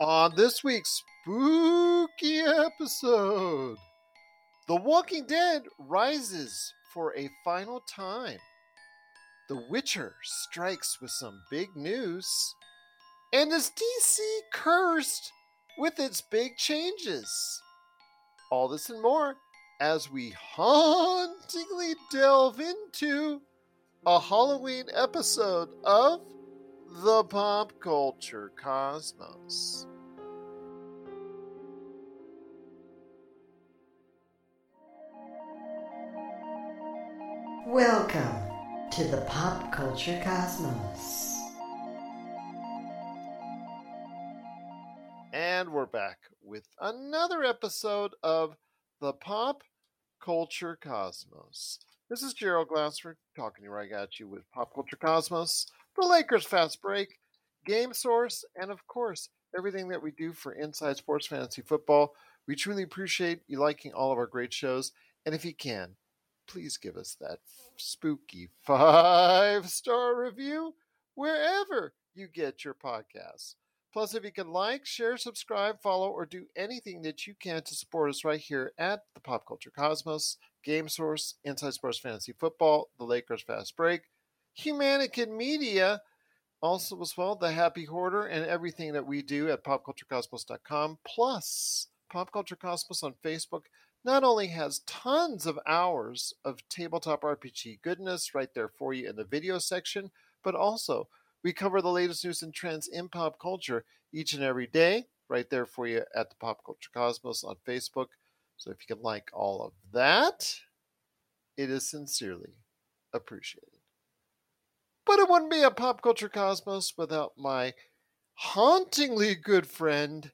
On this week's spooky episode, The Walking Dead rises for a final time. The Witcher strikes with some big news. And is DC cursed with its big changes? All this and more as we hauntingly delve into a Halloween episode of the Pop Culture Cosmos. Welcome to the Pop Culture Cosmos. And we're back with another episode of the Pop Culture Cosmos. This is Gerald Glassford talking right at you with Pop Culture Cosmos, the Lakers Fast Break, Game Source, and of course, everything that we do for Inside Sports Fantasy Football. We truly appreciate you liking all of our great shows. And if you can, please give us that spooky five star review wherever you get your podcasts. Plus, if you can like, share, subscribe, follow, or do anything that you can to support us right here at the Pop Culture Cosmos, Game Source, Inside Sports Fantasy Football, the Lakers Fast Break, Humanican Media, also as well, the Happy Hoarder, and everything that we do at popculturecosmos.com. Plus, Pop Culture Cosmos on Facebook not only has tons of hours of tabletop RPG goodness right there for you in the video section, but also we cover the latest news and trends in pop culture each and every day right there for you at the Pop Culture Cosmos on Facebook. So if you can like all of that, it is sincerely appreciated. But it wouldn't be a Pop Culture Cosmos without my hauntingly good friend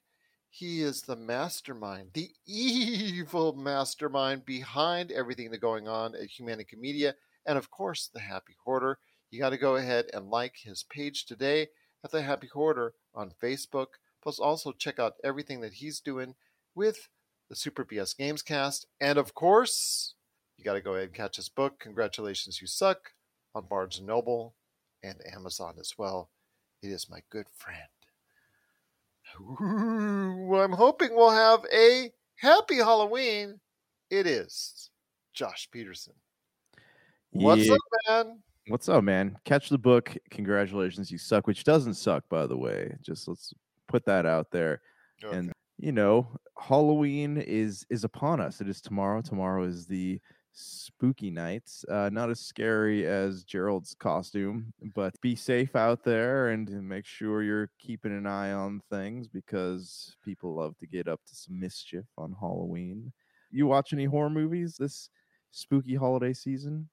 he is the mastermind, the evil mastermind behind everything that's going on at Humanica Media, and of course, the Happy Hoarder. You got to go ahead and like his page today at the Happy Hoarder on Facebook. Plus, also check out everything that he's doing with the Super BS Games Cast, and of course, you got to go ahead and catch his book. Congratulations, you suck on Barnes and Noble and Amazon as well. It is my good friend. Ooh, I'm hoping we'll have a happy Halloween. It is Josh Peterson. What's Yeah. up, man? What's up, man? Catch the book. Congratulations, you suck, which doesn't suck, by the way. Just let's put that out there. Okay. And you know, Halloween is is upon us. It is tomorrow. Tomorrow is the spooky nights. Uh, not as scary as Gerald's costume, but be safe out there and make sure you're keeping an eye on things because people love to get up to some mischief on Halloween. You watch any horror movies this spooky holiday season?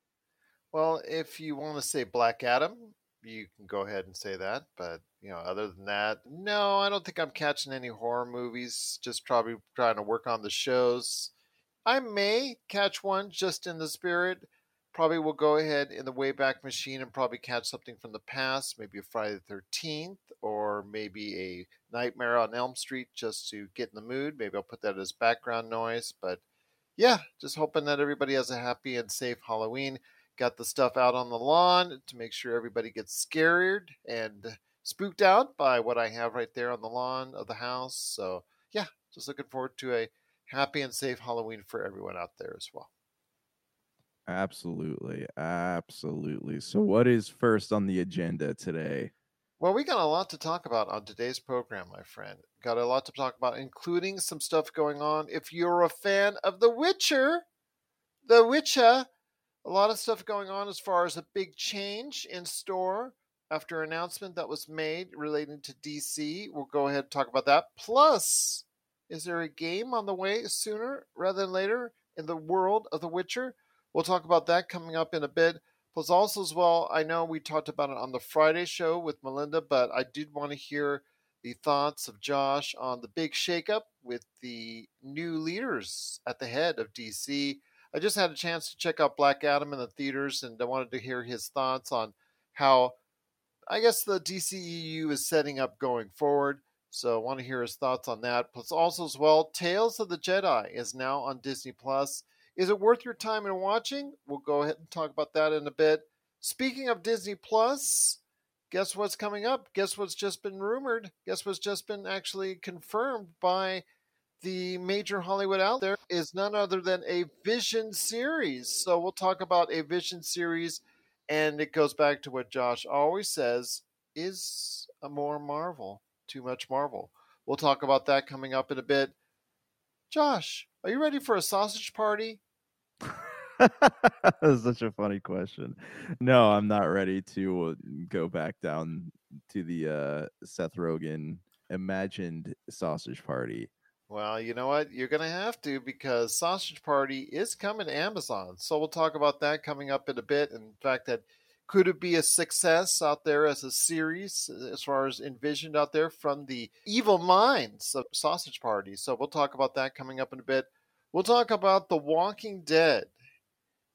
Well, if you want to say Black Adam, you can go ahead and say that. But you know, other than that, no, I don't think I'm catching any horror movies. Just probably trying to work on the shows. I may catch one just in the spirit. Probably will go ahead in the Wayback Machine and probably catch something from the past, maybe a Friday the Thirteenth, or maybe a Nightmare on Elm Street, just to get in the mood. Maybe I'll put that as background noise. But yeah, just hoping that everybody has a happy and safe Halloween got the stuff out on the lawn to make sure everybody gets scared and spooked out by what I have right there on the lawn of the house. So, yeah, just looking forward to a happy and safe Halloween for everyone out there as well. Absolutely. Absolutely. So, what is first on the agenda today? Well, we got a lot to talk about on today's program, my friend. Got a lot to talk about, including some stuff going on. If you're a fan of The Witcher, The Witcher, a lot of stuff going on as far as a big change in store after announcement that was made relating to DC. We'll go ahead and talk about that. Plus, is there a game on the way sooner rather than later in the world of The Witcher? We'll talk about that coming up in a bit. Plus, also as well, I know we talked about it on the Friday show with Melinda, but I did want to hear the thoughts of Josh on the big shakeup with the new leaders at the head of DC. I just had a chance to check out Black Adam in the theaters, and I wanted to hear his thoughts on how I guess the DCEU is setting up going forward. So I want to hear his thoughts on that. Plus, also as well, Tales of the Jedi is now on Disney Plus. Is it worth your time in watching? We'll go ahead and talk about that in a bit. Speaking of Disney Plus, guess what's coming up? Guess what's just been rumored? Guess what's just been actually confirmed by the major Hollywood out there is none other than a Vision series. So we'll talk about a Vision series, and it goes back to what Josh always says is a more Marvel, too much Marvel. We'll talk about that coming up in a bit. Josh, are you ready for a sausage party? That's such a funny question. No, I'm not ready to uh, go back down to the uh, Seth Rogen imagined sausage party. Well, you know what? You're going to have to because Sausage Party is coming to Amazon. So we'll talk about that coming up in a bit. In fact, that could it be a success out there as a series as far as envisioned out there from the evil minds of Sausage Party? So we'll talk about that coming up in a bit. We'll talk about The Walking Dead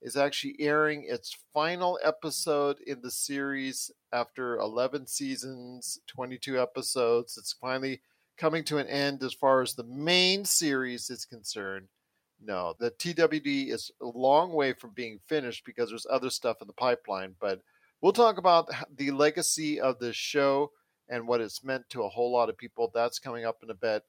is actually airing its final episode in the series after 11 seasons, 22 episodes. It's finally coming to an end as far as the main series is concerned. No, the TWD is a long way from being finished because there's other stuff in the pipeline. But we'll talk about the legacy of this show and what it's meant to a whole lot of people. That's coming up in a bit.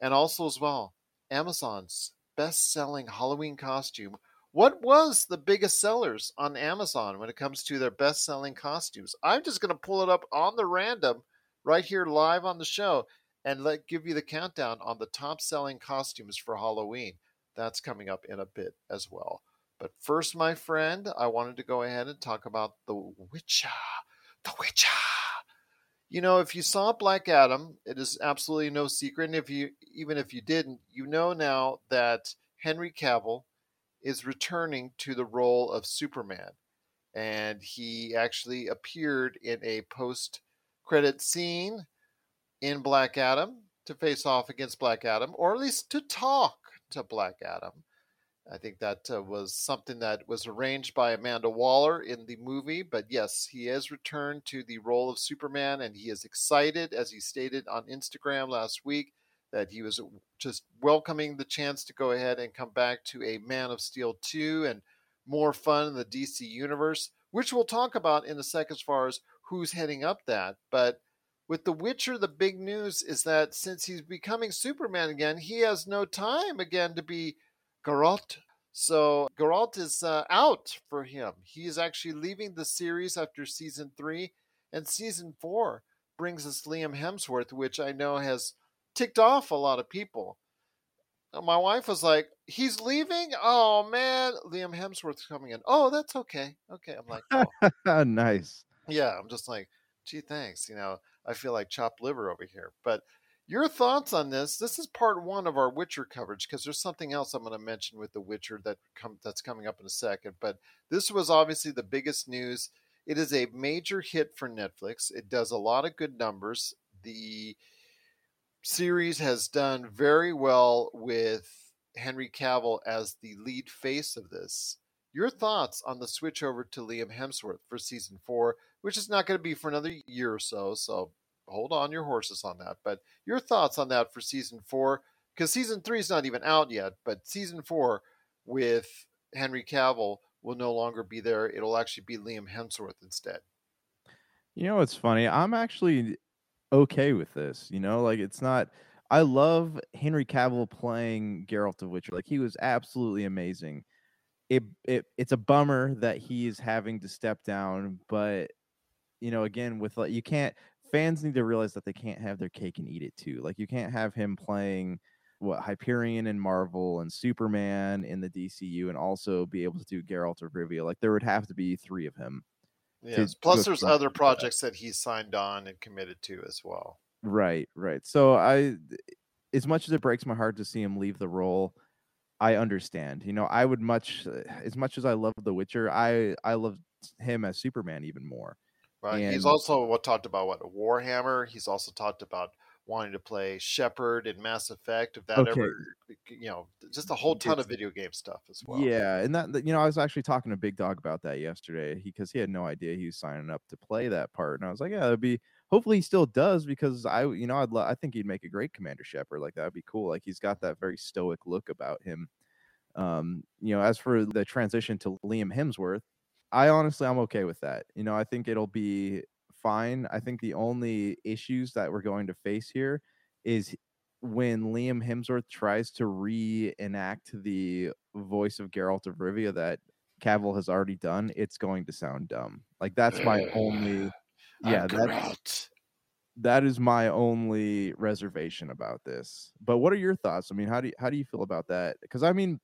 And also, as well, Amazon's best selling Halloween costume. What was the biggest sellers on Amazon when it comes to their best selling costumes? I'm just going to pull it up on the random right here live on the show and let give you the countdown on the top selling costumes for Halloween. That's coming up in a bit as well. But first, my friend, I wanted to go ahead and talk about The Witcher. The Witcher. You know, if you saw Black Adam, it is absolutely no secret. And if you even if you didn't, you know now that Henry Cavill is returning to the role of Superman. And he actually appeared in a post credit scene in Black Adam to face off against Black Adam, or at least to talk to Black Adam. I think that uh, was something that was arranged by Amanda Waller in the movie. But yes, he has returned to the role of Superman, and he is excited, as he stated on Instagram last week, that he was just welcoming the chance to go ahead and come back to a Man of Steel 2 and more fun in the DC universe, which we'll talk about in a second as far as who's heading up that. But with The Witcher, the big news is that since he's becoming Superman again, he has no time again to be Geralt. So Geralt is uh, out for him. He is actually leaving the series after season three, and season four brings us Liam Hemsworth, which I know has ticked off a lot of people. Uh, my wife was like, "He's leaving? Oh man, Liam Hemsworth's coming in. Oh, that's okay. Okay." I'm like, oh. "Nice." Yeah, I'm just like, "Gee, thanks." You know, I feel like chopped liver over here. But your thoughts on this? This is part one of our Witcher coverage because there's something else I'm going to mention with the Witcher that come that's coming up in a second. But this was obviously the biggest news. It is a major hit for Netflix. It does a lot of good numbers. The series has done very well with Henry Cavill as the lead face of this. Your thoughts on the switch over to Liam Hemsworth for season four, which is not going to be for another year or so. So hold on your horses on that. But your thoughts on that for season four, because season three is not even out yet, but season four with Henry Cavill will no longer be there. It'll actually be Liam Hemsworth instead. You know what's funny? I'm actually okay with this. You know, like it's not. I love Henry Cavill playing Geralt of Witcher. Like he was absolutely amazing it, it it's a bummer that he is having to step down, but you know, again, with like you can't fans need to realize that they can't have their cake and eat it too. Like you can't have him playing what Hyperion and Marvel and Superman in the DCU and also be able to do Geralt of Rivia. Like there would have to be three of him. Yes. Plus there's other projects that. that he's signed on and committed to as well. Right, right. So I as much as it breaks my heart to see him leave the role, I understand. You know, I would much uh, as much as I love The Witcher, I I love him as Superman even more. Right. And, He's also what talked about what Warhammer. He's also talked about wanting to play Shepard in Mass Effect. If that okay. ever, you know, just a whole ton of video game stuff as well. Yeah, and that you know, I was actually talking to Big Dog about that yesterday because he, he had no idea he was signing up to play that part, and I was like, yeah, it'd be. Hopefully, he still does because I, you know, I'd lo- I think he'd make a great Commander Shepard. Like that would be cool. Like he's got that very stoic look about him. Um, you know, as for the transition to Liam Hemsworth, I honestly I'm okay with that. You know, I think it'll be fine. I think the only issues that we're going to face here is when Liam Hemsworth tries to reenact the voice of Geralt of Rivia that Cavill has already done, it's going to sound dumb. Like that's my only yeah, that, that is my only reservation about this. But what are your thoughts? I mean, how do you, how do you feel about that? Because I mean,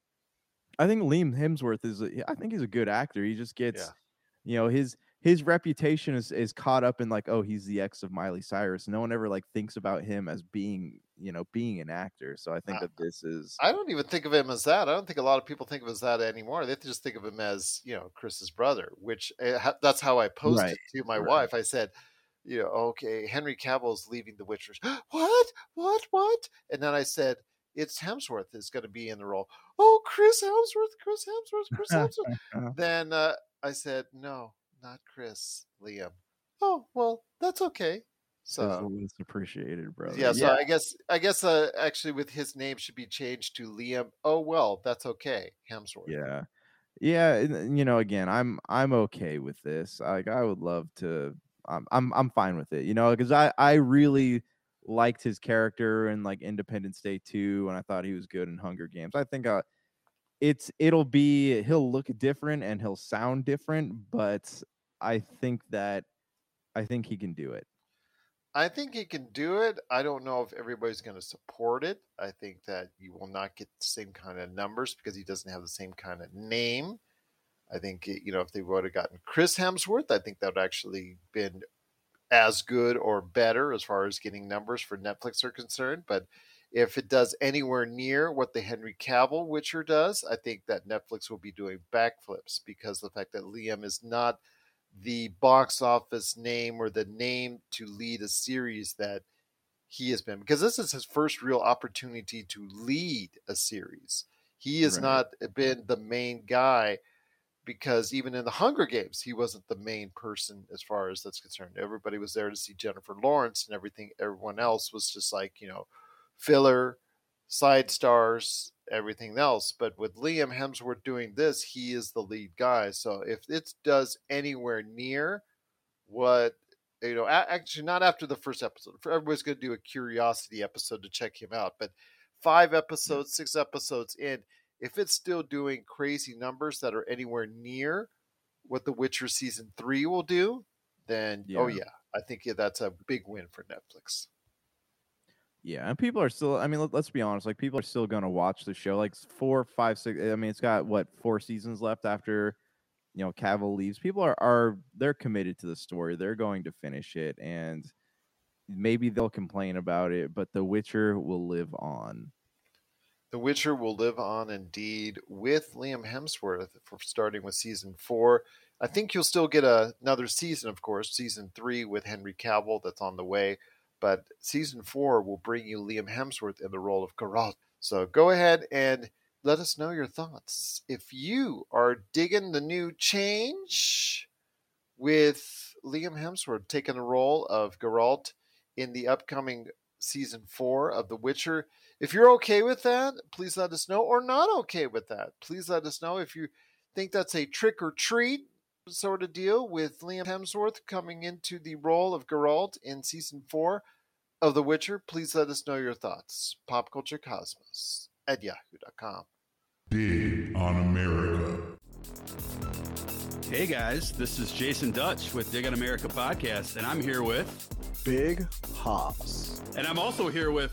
I think Liam Hemsworth is a, I think he's a good actor. He just gets Yeah. you know his his reputation is is caught up in like oh he's the ex of Miley Cyrus. No one ever like thinks about him as being you know being an actor. So I think Uh, that this is I don't even think of him as that. I don't think a lot of people think of him as that anymore. They just think of him as you know Chris's brother, which uh, that's how I posed Right, to my right. wife. I said, you know, okay, Henry Cavill's leaving The Witcher. what? What? What? And then I said, it's Hemsworth is going to be in the role. Oh, Chris Hemsworth, Chris Hemsworth, Chris Hemsworth. then uh, I said, no, not Chris, Liam. Oh well, that's okay. So it's appreciated, brother. yeah, so I guess I guess uh, actually with his name should be changed to Liam. Oh well, that's okay, Hemsworth. Yeah. Yeah, you know, again, I'm I'm okay with this. Like I would love to I'm I'm I'm fine with it, you know, because I I really liked his character in like Independence Day 2 and I thought he was good in Hunger Games. I think uh it's it'll be he'll look different and he'll sound different, but I think that I think he can do it. I think he can do it. I don't know if everybody's going to support it. I think that you will not get the same kind of numbers because he doesn't have the same kind of name. I think you know if they would have gotten Chris Hemsworth, I think that would actually been as good or better as far as getting numbers for Netflix are concerned. But if it does anywhere near what the Henry Cavill Witcher does, I think that Netflix will be doing backflips because the fact that Liam is not the box office name or the name to lead a series that he has been because this is his first real opportunity to lead a series. He has Right. not been the main guy because even in the Hunger Games, he wasn't the main person as far as that's concerned. Everybody was there to see Jennifer Lawrence and everything. Everyone else was just like, you know, filler, side stars, everything else. But with Liam Hemsworth doing this, he is the lead guy. So if it does anywhere near what you know, a- actually not after the first episode. Everybody's going to do a curiosity episode to check him out, but five mm. episodes, six episodes in, if it's still doing crazy numbers that are anywhere near what The Witcher season three will do, then oh Yeah. yeah, I think yeah, that's a big win for Netflix. Yeah, and people are still. I mean, let, us be honest. Like, people are still going to watch the show. Like four, five, six. I mean, it's got what four seasons left after, you know, Cavill leaves. People are are they're committed to the story. They're going to finish it, and maybe they'll complain about it, but The Witcher will live on. The Witcher will live on indeed with Liam Hemsworth for starting with season four. I think you'll still get a, another season, of course, season three with Henry Cavill that's on the way. But season four will bring you Liam Hemsworth in the role of Geralt. So go ahead and let us know your thoughts. If you are digging the new change with Liam Hemsworth taking the role of Geralt in the upcoming season four of The Witcher, if you're okay with that, please let us know, or not okay with that. Please let us know if you think that's a trick or treat sort of deal with Liam Hemsworth coming into the role of Geralt in season four of The Witcher. Please let us know your thoughts. Pop Culture Cosmos at yahoo.com. Dig on America. Hey guys, this is Jason Dutch with Dig on America podcast, and I'm here with, Big Hops. and I'm also here with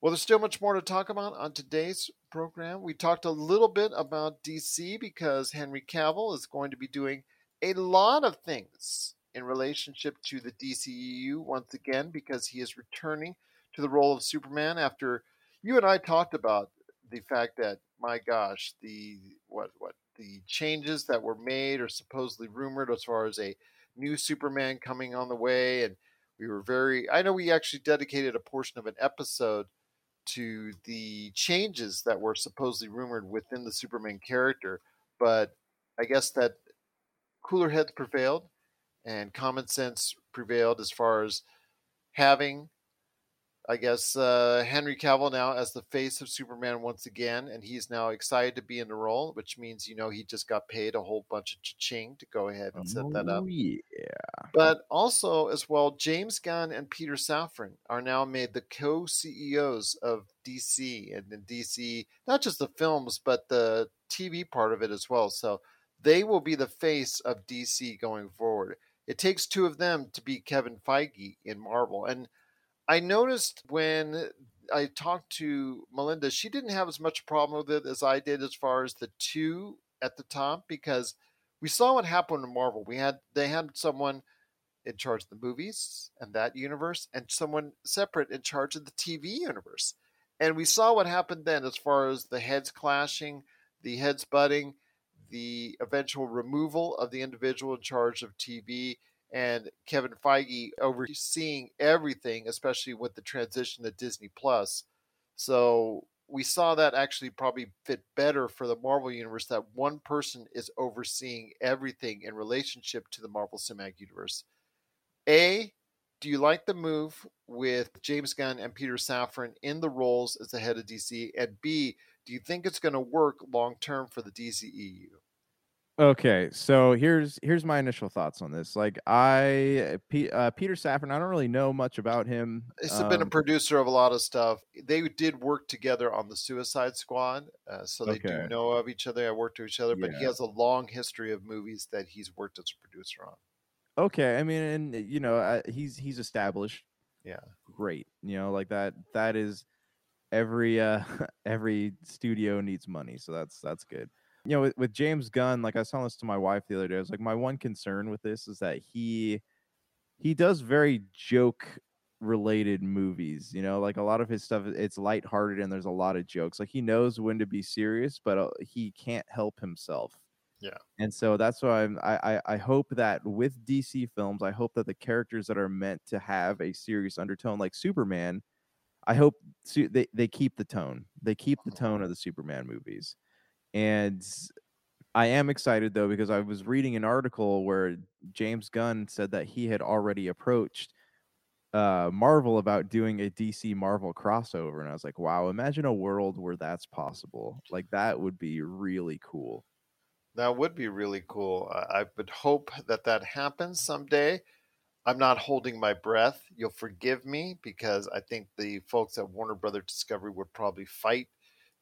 Well, there's still much more to talk about on today's program. We talked a little bit about DC because Henry Cavill is going to be doing a lot of things in relationship to the DCEU once again because he is returning to the role of Superman after you and I talked about the fact that my gosh, the what what the changes that were made or supposedly rumored as far as a new Superman coming on the way and We were very, I know we actually dedicated a portion of an episode to the changes that were supposedly rumored within the Superman character, but I guess that cooler heads prevailed and common sense prevailed as far as having I guess uh, Henry Cavill now as the face of Superman once again, and he's now excited to be in the role, which means you know he just got paid a whole bunch of ching to go ahead and set that up. Oh, yeah. But also as well, James Gunn and Peter Safran are now made the co-CEOs of DC, and in DC, not just the films but the TV part of it as well. So they will be the face of DC going forward. It takes two of them to be Kevin Feige in Marvel, and I noticed when I talked to Melinda, she didn't have as much problem with it as I did as far as the two at the top because we saw what happened in Marvel. We had they had someone in charge of the movies and that universe and someone separate in charge of the TV universe. And we saw what happened then as far as the heads clashing, the heads butting, the eventual removal of the individual in charge of TV and Kevin Feige overseeing everything, especially with the transition to Disney Plus. So we saw that actually probably fit better for the Marvel universe that one person is overseeing everything in relationship to the Marvel Cinematic Universe. A, do you like the move with James Gunn and Peter Safran in the roles as the head of DC? And B, do you think it's going to work long term for the DCEU? Okay, so here's here's my initial thoughts on this. Like I, P, uh, Peter Safran, I don't really know much about him. He's been a Um, producer of a lot of stuff. They did work together on the Suicide Squad, uh, so they do know of each other. I worked with each other, but he has a long history of movies that he's worked as a producer on. okay, I mean, and you know, uh, he's he's established. Yeah. great. You know, like that. That is every uh every studio needs money, so that's that's good. You know, with, with James Gunn, like I was telling this to my wife the other day, I was like, my one concern with this is that he he does very joke related movies you know like a lot of his stuff it's lighthearted and there's a lot of jokes like he knows when to be serious but uh, he can't help himself Yeah. and so that's why I'm, I, I I hope that with DC films, I hope that the characters that are meant to have a serious undertone, like Superman, I hope su- they they keep the tone. They keep the tone of the Superman movies, and I am excited though because I was reading an article where James Gunn said that he had already approached uh Marvel about doing a DC Marvel crossover and I was like wow imagine a world where that's possible like that would be really cool That would be really cool. I, I would hope that that happens someday. I'm not holding my breath. You'll forgive me because I think the folks at Warner Brother Discovery would probably fight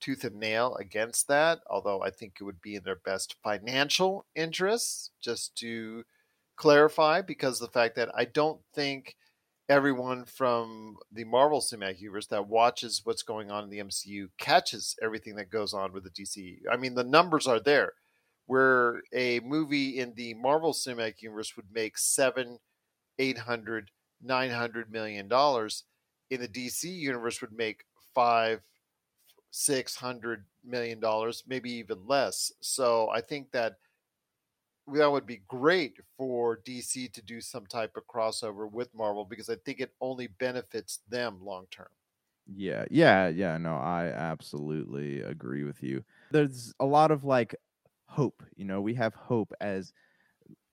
tooth and nail against that. Although I think it would be in their best financial interests, just to clarify, because the fact that I don't think everyone from the Marvel Cinematic Universe that watches what's going on in the MCU catches everything that goes on with the DC. I mean, the numbers are there where a movie in the Marvel Cinematic Universe would make seven, eight hundred, nine hundred million dollars, in the DC universe would make five, six hundred million dollars, maybe even less. So I think that that would be great for DC to do some type of crossover with Marvel because I think it only benefits them long term. Yeah, yeah, yeah. No, I absolutely agree with you. There's a lot of like hope. You know, we have hope as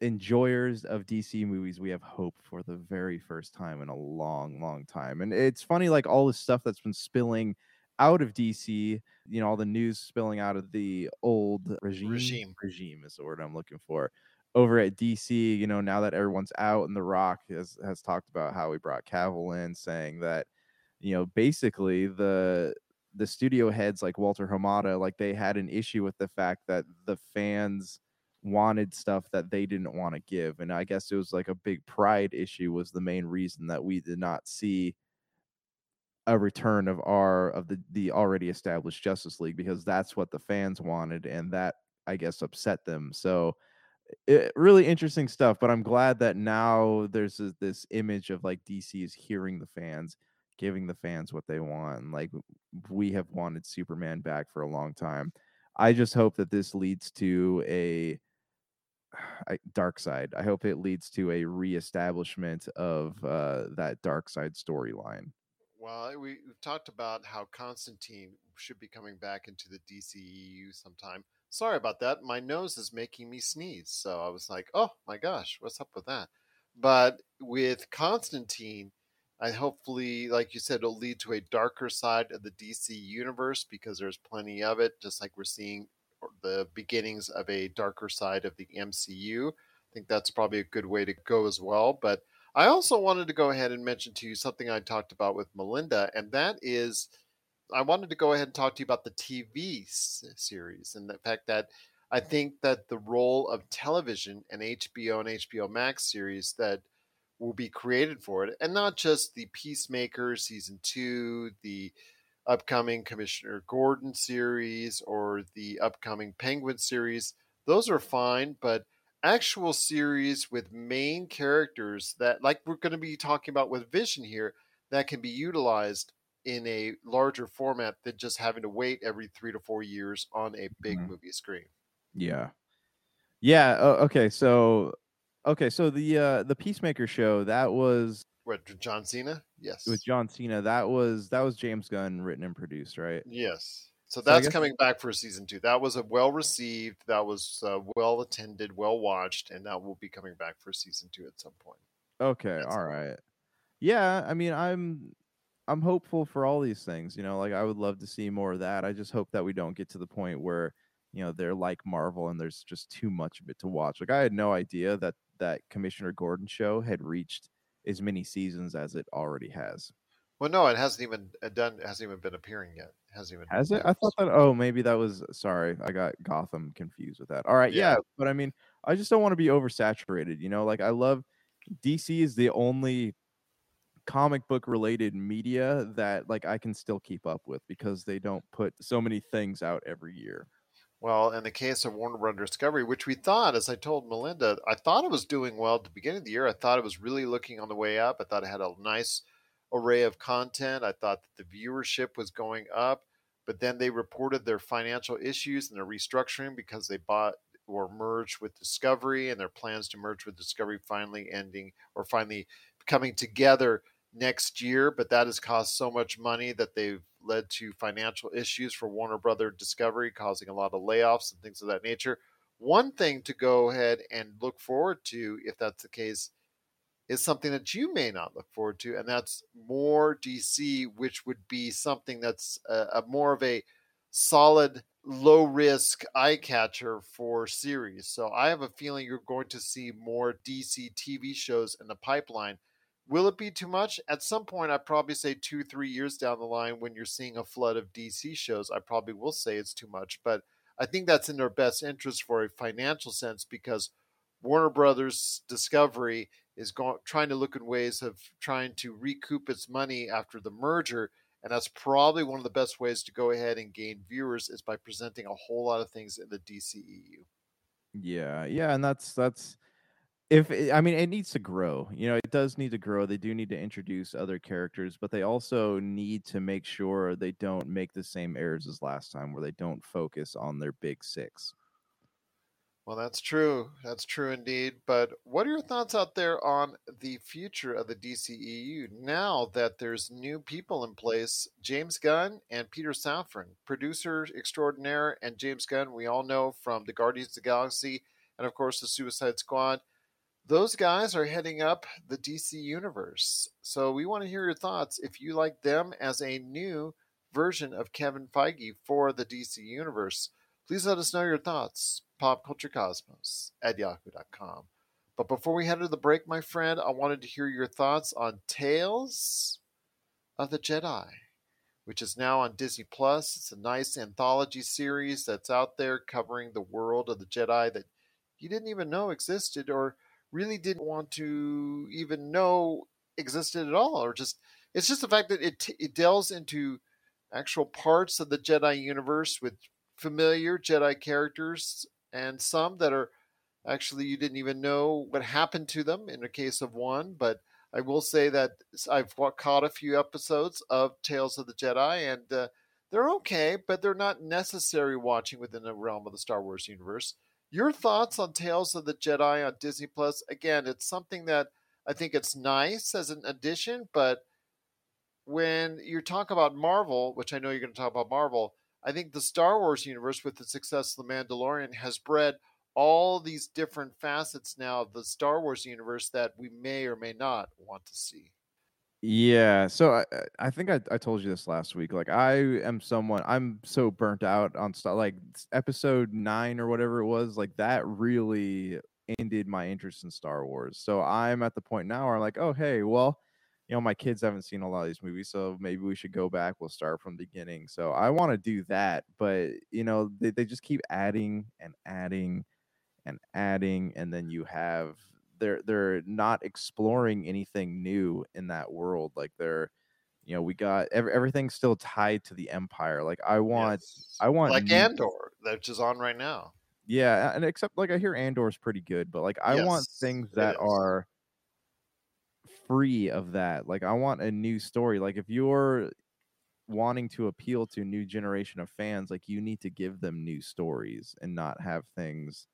enjoyers of DC movies. We have hope for the very first time in a long, long time. And it's funny, like all this stuff that's been spilling out of DC, you know, all the news spilling out of the old regime. Regime. Regime is the word I'm looking for. Over at DC, you know, now that everyone's out and The Rock has has talked about how he brought Cavill in, saying that you know basically the the studio heads like walter hamada like they had an issue with the fact that the fans wanted stuff that they didn't want to give and i guess it was like a big pride issue was the main reason that we did not see a return of our of the the already established justice league because that's what the fans wanted and that i guess upset them so it, really interesting stuff but i'm glad that now there's this, this image of like dc is hearing the fans giving the fans what they want. And like we have wanted Superman back for a long time. I just hope that this leads to a dark side. I hope it leads to a reestablishment of uh, that dark side storyline. Well, eh, we we've talked about how Constantine should be coming back into the DCEU sometime. Sorry about that. My nose is making me sneeze. So I was like, oh my gosh, what's up with that? But with Constantine, I hopefully, like you said, it'll lead to a darker side of the DC universe because there's plenty of it, just like we're seeing the beginnings of a darker side of the MCU. I think that's probably a good way to go as well. But I also wanted to go ahead and mention to you something I talked about with Melinda, and that is I wanted to go ahead and talk to you about the TV uh, series and the fact that I think that the role of television and HBO and HBO Max series that will be created for it, and not just the Peacemaker season two, the upcoming Commissioner Gordon series, or the upcoming Penguin series. Those are fine, but actual series with main characters that, like we're going to be talking about with Vision here, that can be utilized in a larger format than just having to wait every three to four years on a big mm-hmm. movie screen. Yeah. Yeah. Oh, okay. So Okay, so the uh the Peacemaker show that was what John Cena? Yes, with John Cena. That was that was James Gunn written and produced, right? Yes. So that's coming back for season two. That was a well received, that was uh, well attended, well watched, and that will be coming back for season two at some point. Okay, that's all right. Yeah, I mean, I'm I'm hopeful for all these things. You know, like I would love to see more of that. I just hope that we don't get to the point where you know they're like Marvel and there's just too much of it to watch. Like I had no idea that that Commissioner Gordon show had reached as many seasons as it already has. Well, no, it hasn't even uh, done. It hasn't even been appearing yet. Hasn't even. Has it? I thought that. Oh, maybe that was. Sorry, I got Gotham confused with that. All right, yeah, yeah but I mean, I just don't want to be oversaturated. You know, like I love DC is the only comic book related media that like I can still keep up with because they don't put so many things out every year. Well, in the case of Warner Brother Discovery, which we thought, as I told Melinda, I thought it was doing well at the beginning of the year. I thought it was really looking on the way up. I thought it had a nice array of content. I thought that the viewership was going up, but then they reported their financial issues and their restructuring because they bought or merged with Discovery and their plans to merge with Discovery finally ending or finally coming together next year, but that has cost so much money that they've led to financial issues for Warner Brother Discovery, causing a lot of layoffs and things of that nature. One thing to go ahead and look forward to, if that's the case, is something that you may not look forward to, and that's more DC, which would be something that's a, a more of a solid, low risk eye catcher for series. So I have a feeling you're going to see more DC TV shows in the pipeline Will it be too much? At some point, I probably say two, three years down the line, when you're seeing a flood of DC shows, I probably will say it's too much. But I think that's in their best interest for a financial sense because Warner Brothers Discovery is going trying to look in ways of trying to recoup its money after the merger, and that's probably one of the best ways to go ahead and gain viewers is by presenting a whole lot of things in the DCEU. Yeah, yeah, and that's that's if it, I mean it needs to grow. You know, it does need to grow. They do need to introduce other characters, but they also need to make sure they don't make the same errors as last time where they don't focus on their big 6. Well, that's true. That's true indeed. But what are your thoughts out there on the future of the DCEU now that there's new people in place? James Gunn and Peter Safran, producer extraordinaire, and James Gunn, we all know from the Guardians of the Galaxy and, of course, the Suicide Squad those guys are heading up the DC universe. So we want to hear your thoughts if you like them as a new version of Kevin Feige for the DC universe. Please let us know your thoughts. Popculturecosmos at yahoo.com. But before we head to the break, my friend, I wanted to hear your thoughts on Tales of the Jedi, which is now on Disney Plus. It's a nice anthology series that's out there covering the world of the Jedi that you didn't even know existed or really didn't want to even know existed at all, or just it's just the fact that it it delves into actual parts of the Jedi universe with familiar Jedi characters and some that are actually you didn't even know what happened to them in the case of one, but I will say that I've caught a few episodes of Tales of the Jedi, and uh, they're okay, but they're not necessary watching within the realm of the Star Wars universe Your thoughts on Tales of the Jedi on Disney Plus? Again, it's something that I think it's nice as an addition, but when you talk about Marvel, which I know you're going to talk about Marvel, I think the Star Wars universe, with the success of The Mandalorian, has bred all these different facets now of the Star Wars universe that we may or may not want to see. Yeah, so I I think I, I told you this last week. Like I am someone I'm so burnt out on stuff like episode nine or whatever it was. Like that really ended my interest in Star Wars. So I'm at the point now where I'm like, oh hey, well, you know, my kids haven't seen a lot of these movies, so maybe we should go back. We'll start from the beginning. So I want to do that, but you know, they, they just keep adding and adding and adding, and then you have they're they're not exploring anything new in that world. Like they're, you know, we got every, everything's still tied to the empire. Like I want, Yes. I want like new- Andor, which is on right now. yeah, and except like I hear Andor's pretty good, but like I want things that are free of that. Like I want a new story. Like if you're wanting to appeal to a new generation of fans, like you need to give them new stories and not have things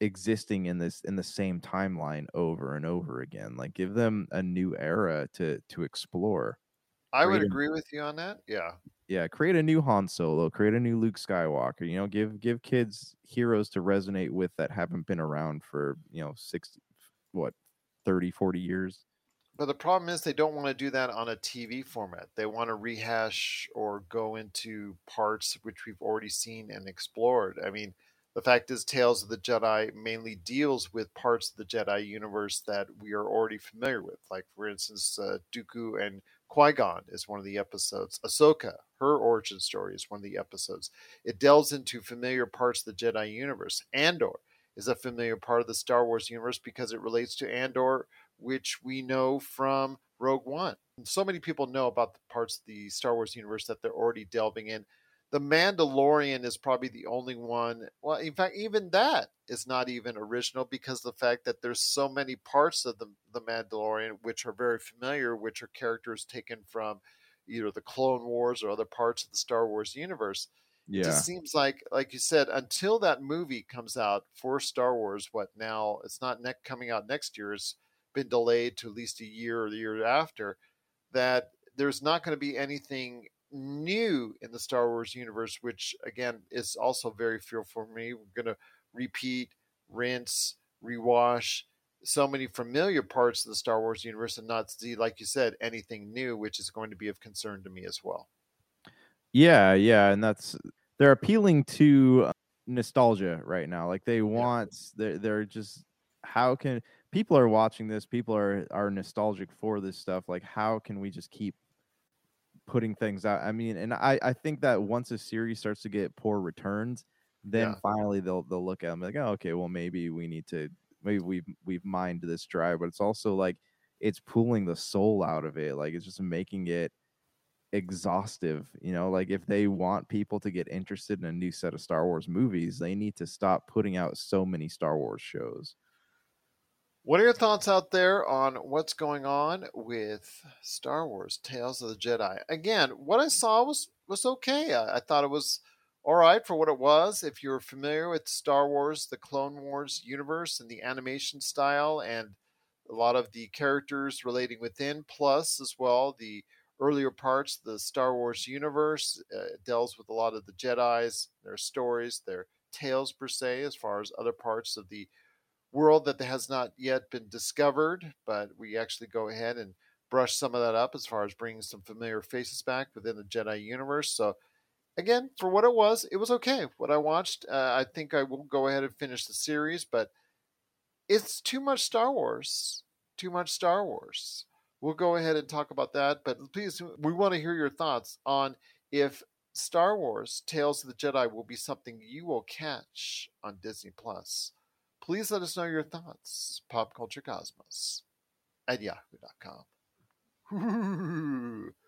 existing in this in the same timeline over and over again. Like give them a new era to to explore. I would agree with you on that. Yeah. yeah create a new han solo create a new luke skywalker you know give give kids heroes to resonate with that haven't been around for you know 60 what 30 40 years But the problem is they don't want to do that on a TV format. They want to rehash or go into parts which we've already seen and explored. I mean, the fact is, Tales of the Jedi mainly deals with parts of the Jedi universe that we are already familiar with. Like, for instance, uh, Dooku and Qui Gon is one of the episodes. Ahsoka, her origin story is one of the episodes. It delves into familiar parts of the Jedi universe. Andor is a familiar part of the Star Wars universe because it relates to Andor which we know from Rogue One. So many people know about the parts of the Star Wars universe that they're already delving in. The Mandalorian is probably the only one. Well, in fact, even that is not even original because the fact that there's so many parts of the the Mandalorian which are very familiar, which are characters taken from either the Clone Wars or other parts of the Star Wars universe it yeah. just seems like like you said until that movie comes out for star wars what now it's not ne- coming out next year it's been delayed to at least a year or the year after that there's not going to be anything new in the star wars universe which again is also very fearful for me. We're going to repeat rinse rewash so many familiar parts of the star wars universe and not see like you said anything new which is going to be of concern to me as well. Yeah yeah and that's they're appealing to uh, nostalgia right now like they want they're, they're just how can people are watching this people are are nostalgic for this stuff like how can we just keep putting things out i mean and i i think that once a series starts to get poor returns then Yeah. finally they'll they'll look at them like oh okay well maybe we need to maybe we've we've mined this dry but it's also like it's pulling the soul out of it like it's just making it exhaustive you know like if they want people to get interested in a new set of star wars movies they need to stop putting out so many star wars shows What are your thoughts out there on what's going on with Star Wars Tales of the Jedi? Again, what I saw was was okay. I, I thought it was all right for what it was. If you're familiar with Star Wars, the Clone Wars universe and the animation style and a lot of the characters relating within, plus as well the earlier parts, the Star Wars universe uh, deals with a lot of the Jedi's, their stories, their tales per se, as far as other parts of the world that has not yet been discovered, but we actually go ahead and brush some of that up as far as bringing some familiar faces back within the Jedi universe. So, again, for what it was, it was okay. What I watched, uh, I think I will go ahead and finish the series, but it's too much Star Wars. Too much Star Wars. We'll go ahead and talk about that, but please, we want to hear your thoughts on if Star Wars Tales of the Jedi will be something you will catch on Disney Plus please let us know your thoughts. Pop Culture Cosmos at yahoo.com.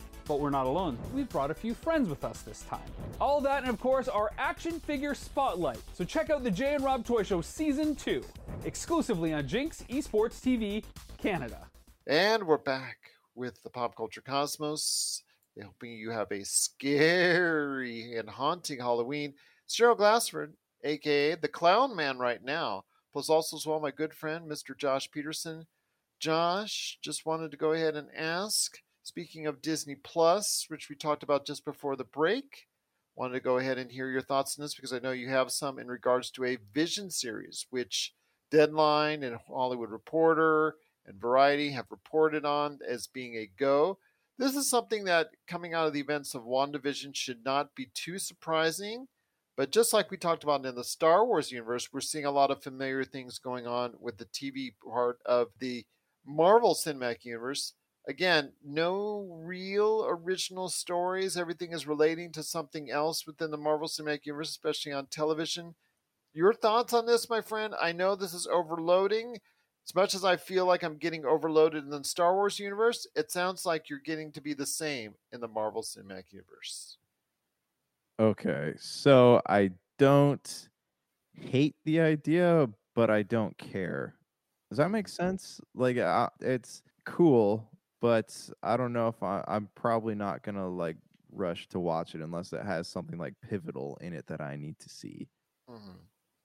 But we're not alone. We've brought a few friends with us this time. All that and of course our action figure spotlight. So check out the Jay and Rob Toy Show Season 2, exclusively on Jinx Esports TV Canada. And we're back with the Pop Culture Cosmos, hoping you have a scary and haunting Halloween. Gerald Glassford, aka the Clown Man, right now. Plus, also as well, my good friend, Mr. Josh Peterson. Josh, just wanted to go ahead and ask. Speaking of Disney Plus, which we talked about just before the break, wanted to go ahead and hear your thoughts on this because I know you have some in regards to a Vision series, which Deadline and Hollywood Reporter and Variety have reported on as being a go. This is something that, coming out of the events of WandaVision, should not be too surprising. But just like we talked about in the Star Wars universe, we're seeing a lot of familiar things going on with the TV part of the Marvel Cinematic Universe. Again, no real original stories. Everything is relating to something else within the Marvel Cinematic Universe, especially on television. Your thoughts on this, my friend? I know this is overloading. As much as I feel like I'm getting overloaded in the Star Wars universe, it sounds like you're getting to be the same in the Marvel Cinematic Universe. Okay, so I don't hate the idea, but I don't care. Does that make sense? Like, uh, it's cool, but I don't know if I, I'm probably not gonna like rush to watch it unless it has something like pivotal in it that I need to see. Mm-hmm.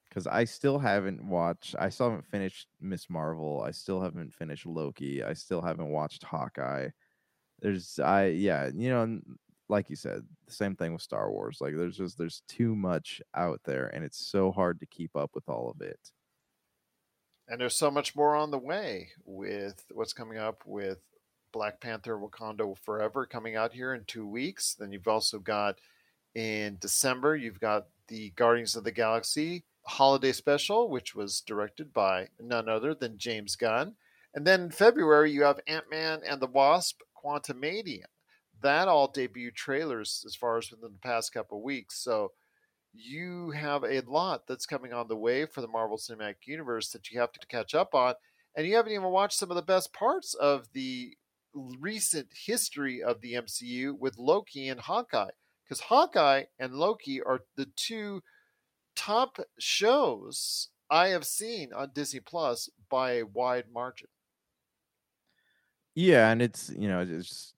Because I still haven't watched. I still haven't finished Miss Marvel. I still haven't finished Loki. I still haven't watched Hawkeye. There's, I yeah, you know, like you said, the same thing with Star Wars. Like, there's just there's too much out there, and it's so hard to keep up with all of it. And there's so much more on the way with what's coming up with Black Panther Wakanda Forever coming out here in two weeks. Then you've also got in December, you've got the Guardians of the Galaxy holiday special, which was directed by none other than James Gunn. And then in February, you have Ant Man and the Wasp Quantumania. That all debuted trailers as far as within the past couple weeks. So you have a lot that's coming on the way for the Marvel Cinematic Universe that you have to catch up on. And you haven't even watched some of the best parts of the recent history of the MCU with Loki and Hawkeye. Because Hawkeye and Loki are the two top shows I have seen on Disney Plus by a wide margin. Yeah, and it's you know it's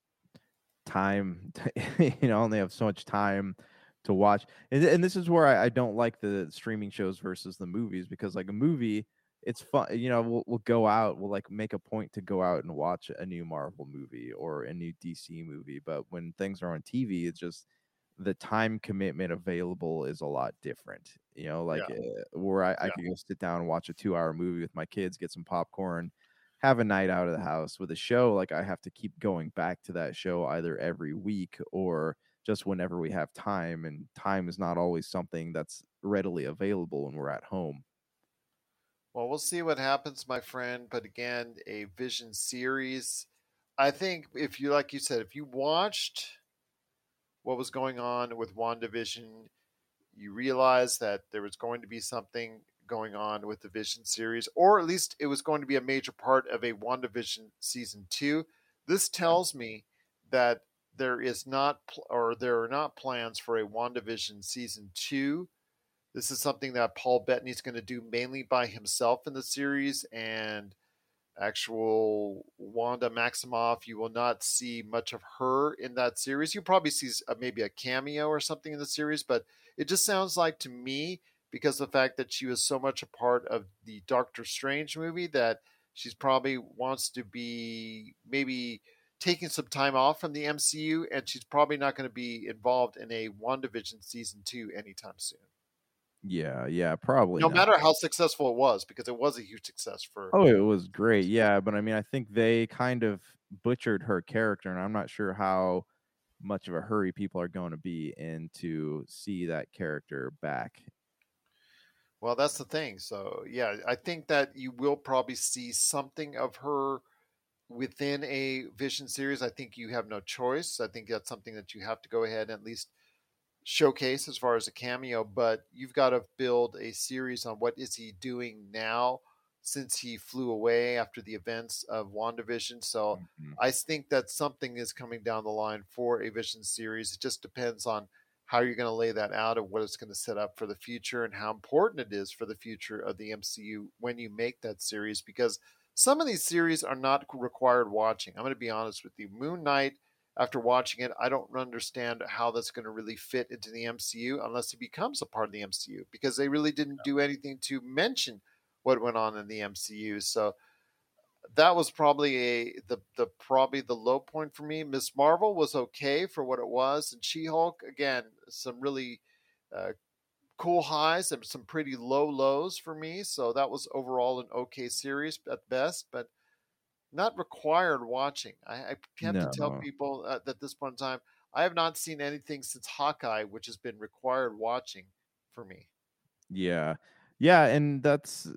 time. you know, only have so much time to watch, and, and this is where I, I don't like the streaming shows versus the movies because like a movie, it's fun. You know, we'll we'll go out, we'll like make a point to go out and watch a new Marvel movie or a new DC movie, but when things are on TV, it's just the time commitment available is a lot different. You know, like Yeah. uh, where I, I Yeah. could go sit down and watch a two hour movie with my kids, get some popcorn, have a night out of the house. With a show, like I have to keep going back to that show either every week or just whenever we have time. And time is not always something that's readily available when we're at home. Well, we'll see what happens, my friend. But again, a Vision series. I think if you, like you said, if you watched what was going on with WandaVision, you realize that there was going to be something going on with the Vision series, or at least it was going to be a major part of a WandaVision season two. This tells me that there is not, or there are not plans for a WandaVision season two. This is something that Paul Bettany's going to do mainly by himself in the series, and actual Wanda Maximoff, you will not see much of her in that series. You probably see uh, maybe a cameo or something in the series, but it just sounds like to me, because of the fact that she was so much a part of the Doctor Strange movie, that she's probably wants to be maybe taking some time off from the MCU, and she's probably not going to be involved in a WandaVision season two anytime soon. Yeah, yeah, probably. No not. matter how successful it was, because it was a huge success for. Oh, it was great. Yeah, but I mean, I think they kind of butchered her character, and I'm not sure how much of a hurry people are going to be in to see that character back. Well, that's the thing. So, yeah, I think that you will probably see something of her within a Vision series. I think you have no choice. I think that's something that you have to go ahead and at least showcase as far as a cameo, but you've got to build a series on what is he doing now since he flew away after the events of WandaVision. So Mhm. I think that something is coming down the line for a Vision series. It just depends on how you're going to lay that out and what it's going to set up for the future and how important it is for the future of the MCU when you make that series because some of these series are not required watching. I'm going to be honest with you. Moon Knight, after watching it, I don't understand how that's going to really fit into the MCU unless he becomes a part of the MCU because they really didn't do anything to mention what went on in the MCU. So that was probably a the the probably the low point for me. Miss Marvel was okay for what it was, and She Hulk again some really uh, cool highs and some pretty low lows for me. So that was overall an okay series at best, but not required watching. I, I have to tell No. people uh, at this point in time, I have not seen anything since Hawkeye, which has been required watching for me. Yeah, yeah, and that's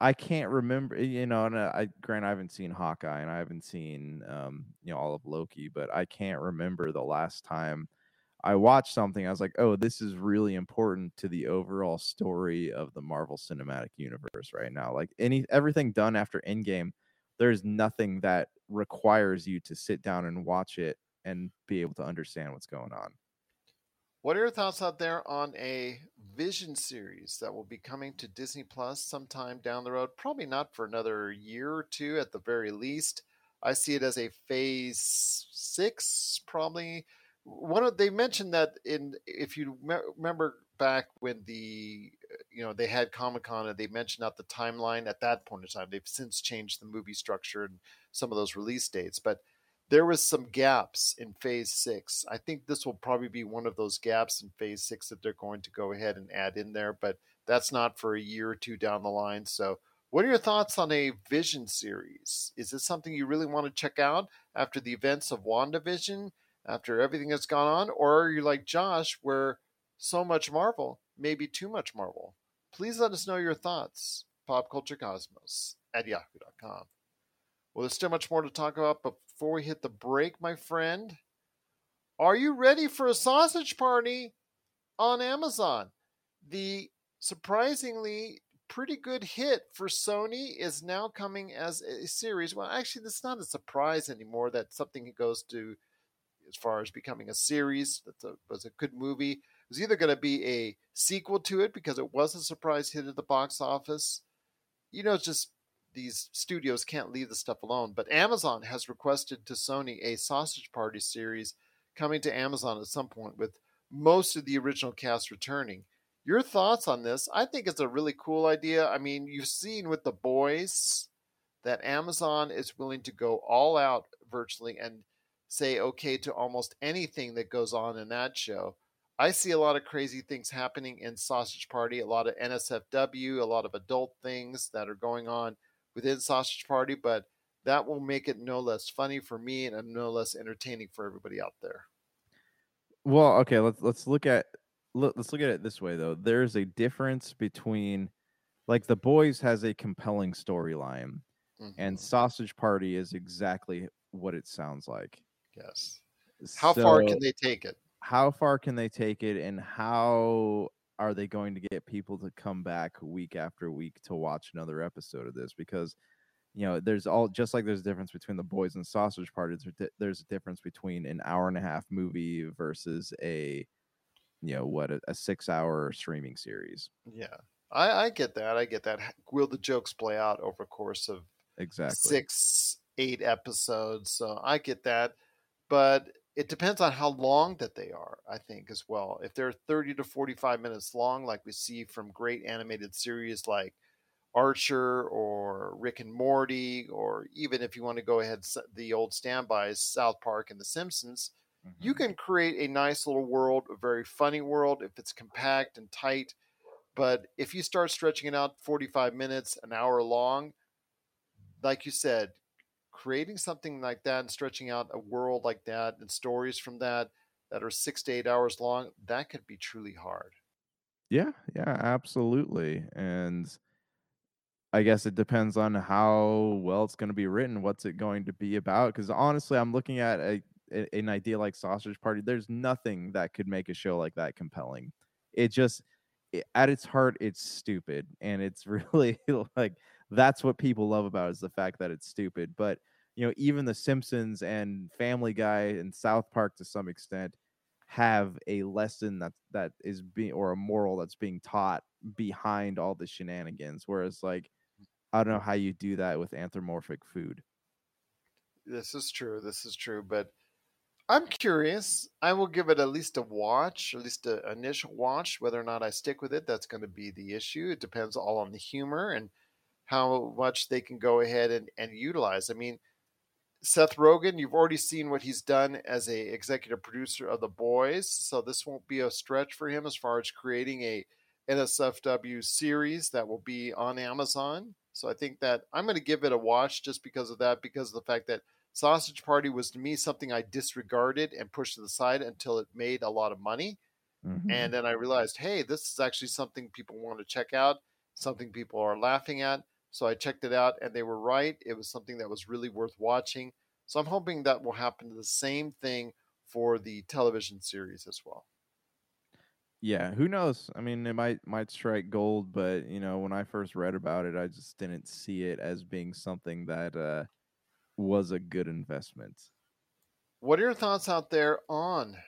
I can't remember. You know, and uh, I grant I haven't seen Hawkeye and I haven't seen um you know all of Loki, but I can't remember the last time I watched something. I was like, oh, this is really important to the overall story of the Marvel Cinematic Universe right now. Like any everything done after Endgame, there's nothing that requires you to sit down and watch it and be able to understand what's going on. What are your thoughts out there on a Vision series that will be coming to Disney Plus sometime down the road? Probably not for another year or two at the very least. I see it as a phase six, probably. One of they mentioned that in if you me- remember back when the you know they had Comic Con and they mentioned out the timeline at that point in time. They've since changed the movie structure and some of those release dates, but there was some gaps in phase six. I think this will probably be one of those gaps in phase six that they're going to go ahead and add in there, but that's not for a year or two down the line. So, what are your thoughts on a Vision series? Is this something you really want to check out after the events of WandaVision, after everything that's gone on? Or are you like Josh, where so much Marvel, maybe too much Marvel? Please let us know your thoughts. PopCultureCosmos at yahoo.com. Well, there's still much more to talk about, but before we hit the break, my friend, are you ready for a sausage party on Amazon? The surprisingly pretty good hit for Sony is now coming as a series. Well, actually, it's not a surprise anymore that something goes to as far as becoming a series. That was a good movie. Was either going to be a sequel to it because it was a surprise hit at the box office. You know, it's just these studios can't leave the stuff alone. But Amazon has requested to Sony a Sausage Party series coming to Amazon at some point with most of the original cast returning. Your thoughts on this? I think it's a really cool idea. I mean, you've seen with the boys that Amazon is willing to go all out virtually and say okay to almost anything that goes on in that show. I see a lot of crazy things happening in Sausage Party, a lot of NSFW, a lot of adult things that are going on within Sausage Party, but that will make it no less funny for me and no less entertaining for everybody out there. Well, okay, let's let's look at look, let's look at it this way though. There's a difference between like The Boys has a compelling storyline and Mhm. Sausage Party is exactly what it sounds like. yes, how far can they take it? How far can they take it and how are they going to get people to come back week after week to watch another episode of this because you know there's all just like there's a difference between the boys and sausage party there's a di- there's a difference between an hour and a half movie versus a you know what a, a six hour streaming series Yeah, I, I get that. I get that. Will the jokes play out over a course of exactly six, eight episodes? So I get that, but it depends on how long that they are. I think as well. If they're thirty to forty-five minutes long, like we see from great animated series like Archer or Rick and Morty, or even if you want to go ahead the old standbys South Park and The Simpsons, you mm-hmm. can create a nice little world, a very funny world if it's compact and tight. But if you start stretching it out 45 minutes, an hour long, like you said, creating something like that and stretching out a world like that and stories from that that are six to eight hours long, that could be truly hard. Yeah, yeah, absolutely. And I guess it depends on how well it's going to be written. What's it going to be about? Because honestly, I'm looking at a, a- an idea like Sausage Party. There's nothing that could make a show like that compelling. It just, i- at its heart, it's stupid, and it's really like that's what people love about it, is the fact that it's stupid. But you know, even The Simpsons and Family Guy and South Park to some extent have a lesson that that is being or a moral that's being taught behind all the shenanigans. Whereas like I don't know how you do that with anthropomorphic food. This is true. This is true. But I'm curious. I will give it at least a watch, at least an initial watch. Whether or not I stick with it, that's going to be the issue. It depends all on the humor and how much they can go ahead and, and utilize. I mean, Seth Rogen, you've already seen what he's done as a executive producer of The Boys, so this won't be a stretch for him as far as creating a NSFW series that will be on Amazon. So I think that I'm going to give it a watch just because of that, because of the fact that Sausage Party was to me something I disregarded and pushed to the side until it made a lot of money. Mhm. And then I realized, hey, this is actually something people want to check out, something people are laughing at. So I checked it out and they were right. It was something that was really worth watching. So I'm hoping that will happen to the same thing for the television series as well. Yeah, who knows? I mean, it might might strike gold, but you know, when I first read about it, I just didn't see it as being something that uh was a good investment. What are your thoughts out there on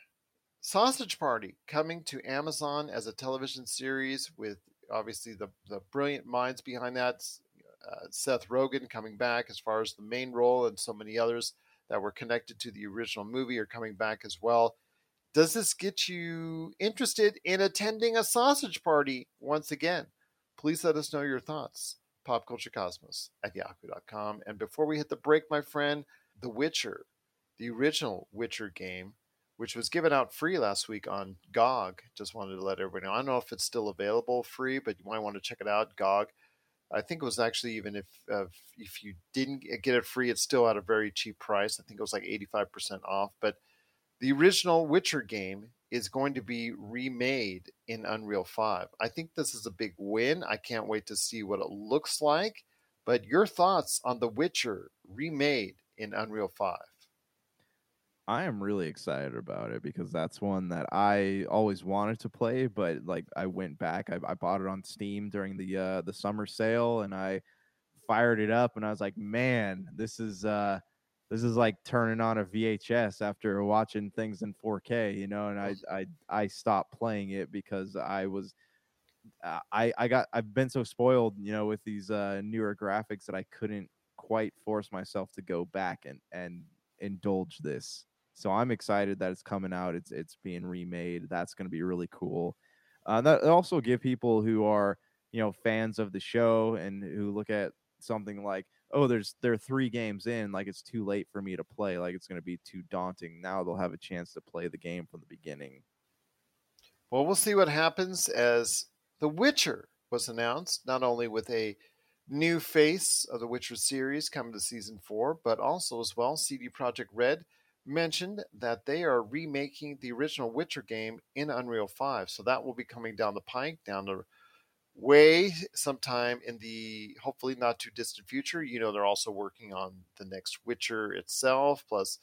Sausage Party coming to Amazon as a television series with obviously the, the brilliant minds behind that? Uh, Seth Rogen coming back as far as the main role, and so many others that were connected to the original movie are coming back as well. Does this get you interested in attending a sausage party once again? Please let us know your thoughts. PopCultureCosmos at yahoo.com. And before we hit the break, my friend, The Witcher, the original Witcher game, which was given out free last week on GOG. Just wanted to let everybody know. I don't know if it's still available free, but you might want to check it out. GOG. I think it was actually even if uh, if you didn't get it free, it's still at a very cheap price. I think it was like eighty five percent off. But the original Witcher game is going to be remade in Unreal Five. I think this is a big win. I can't wait to see what it looks like. But your thoughts on The Witcher remade in Unreal Five? I am really excited about it because that's one that I always wanted to play, but like I went back, I, I bought it on Steam during the uh, the summer sale, and I fired it up, and I was like, man, this is uh, this is like turning on a VHS after watching things in 4K, you know. And I I I stopped playing it because I was uh, I I got I've been so spoiled, you know, with these uh, newer graphics that I couldn't quite force myself to go back and and indulge this. So I'm excited that it's coming out. It's it's being remade. That's going to be really cool. Uh, that also give people who are you know fans of the show and who look at something like oh there's there are three games in like it's too late for me to play like it's going to be too daunting now they'll have a chance to play the game from the beginning Well, we'll see what happens as The Witcher was announced, not only with a new face of the Witcher series coming to season four, but also as well, CD Projekt Red mentioned that they are remaking the original Witcher game in Unreal 5. So that will be coming down the pike, down the way sometime in the hopefully not too distant future. You know, they're also working on the next Witcher itself, plus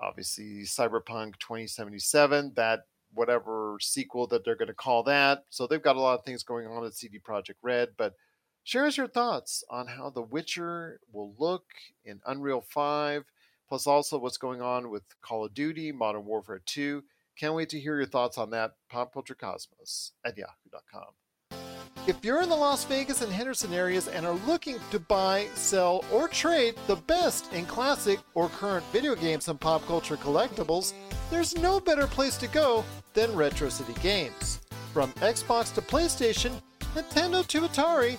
obviously Cyberpunk 2077, that whatever sequel that they're going to call that. So they've got a lot of things going on at CD Projekt Red, but share us your thoughts on how The Witcher will look in Unreal 5, plus also what's going on with Call of Duty, Modern Warfare 2. Can't wait to hear your thoughts on that. Pop Culture Cosmos at yahoo.com. If you're in the Las Vegas and Henderson areas and are looking to buy, sell, or trade the best in classic or current video games and pop culture collectibles, there's no better place to go than Retro City Games. From Xbox to PlayStation, Nintendo to Atari,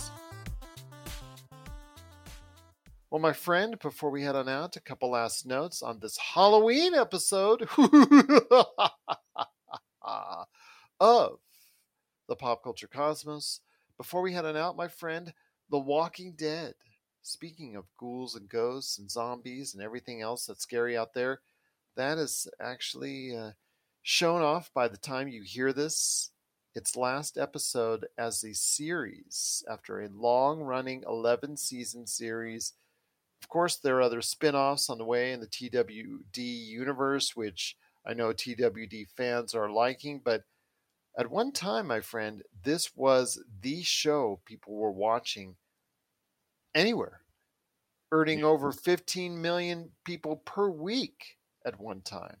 Well, my friend, before we head on out, a couple last notes on this Halloween episode of the Pop Culture Cosmos. Before we head on out, my friend, The Walking Dead. Speaking of ghouls and ghosts and zombies and everything else that's scary out there, that is actually uh, shown off by the time you hear this. Its last episode as a series after a long running 11 season series. Of course, there are other spin offs on the way in the TWD universe, which I know TWD fans are liking, but at one time, my friend, this was the show people were watching anywhere, earning over 15 million people per week at one time.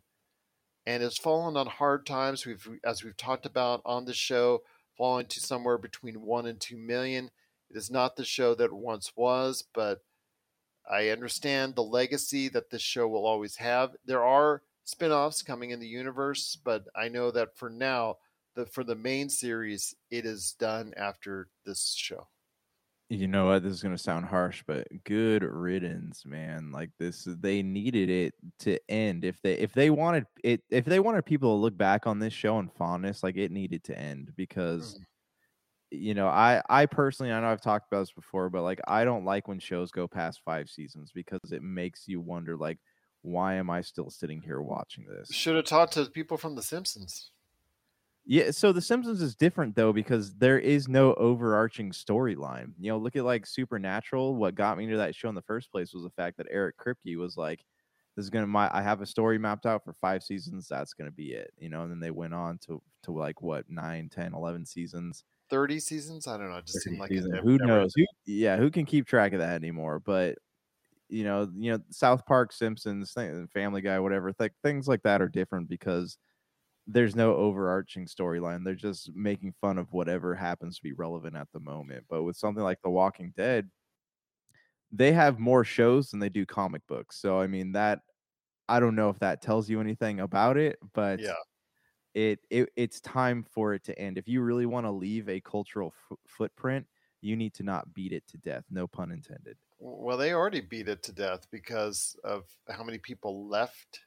And it's fallen on hard times. We've, as we've talked about on the show, fallen to somewhere between one and two million. It is not the show that it once was, but I understand the legacy that this show will always have. There are spin-offs coming in the universe, but I know that for now, the for the main series, it is done after this show. You know what? This is gonna sound harsh, but good riddance, man. Like this, they needed it to end. If they if they wanted it, if they wanted people to look back on this show and fondness, like it needed to end because, Mm. You know, I I personally, I know I've talked about this before, but like I don't like when shows go past five seasons because it makes you wonder, like, why am I still sitting here watching this? Should have talked to people from The Simpsons. Yeah, so The Simpsons is different though because there is no overarching storyline. You know, look at like Supernatural. What got me into that show in the first place was the fact that Eric Kripke was like, "This is gonna my I have a story mapped out for five seasons. That's gonna be it." You know, and then they went on to to like what nine, ten, eleven seasons. 30 seasons? I don't know. It just seemed like never- who knows? Who, yeah, who can keep track of that anymore? But you know, you know, South Park, Simpsons, uh, Family Guy, whatever, th- things like that are different because there's no overarching storyline. They're just making fun of whatever happens to be relevant at the moment. But with something like The Walking Dead, they have more shows than they do comic books. So I mean that I don't know if that tells you anything about it, but Yeah. It, it it's time for it to end. If you really want to leave a cultural f- footprint, you need to not beat it to death. No pun intended. Well, they already beat it to death because of how many people left,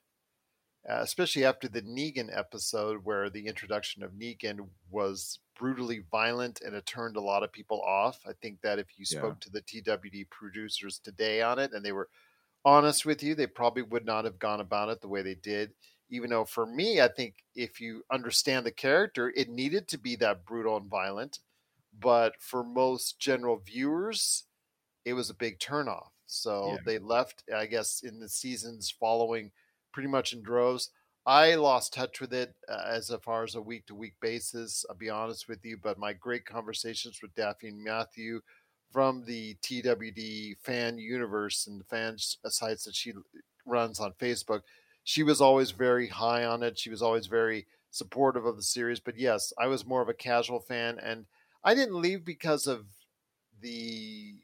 uh, especially after the Negan episode, where the introduction of Negan was brutally violent and it turned a lot of people off. I think that if you Yeah. spoke to the TWD producers today on it and they were honest with you, they probably would not have gone about it the way they did. Even though for me, I think if you understand the character, it needed to be that brutal and violent. But for most general viewers, it was a big turnoff. So Yeah. they left, I guess, in the seasons following pretty much in droves. I lost touch with it uh, as far as a week to week basis. I'll be honest with you, but my great conversations with Daphne and Matthew from the TWD fan universe and the fan uh, sites that she runs on Facebook, she was always very high on it. She was always very supportive of the series. But yes, I was more of a casual fan, and I didn't leave because of the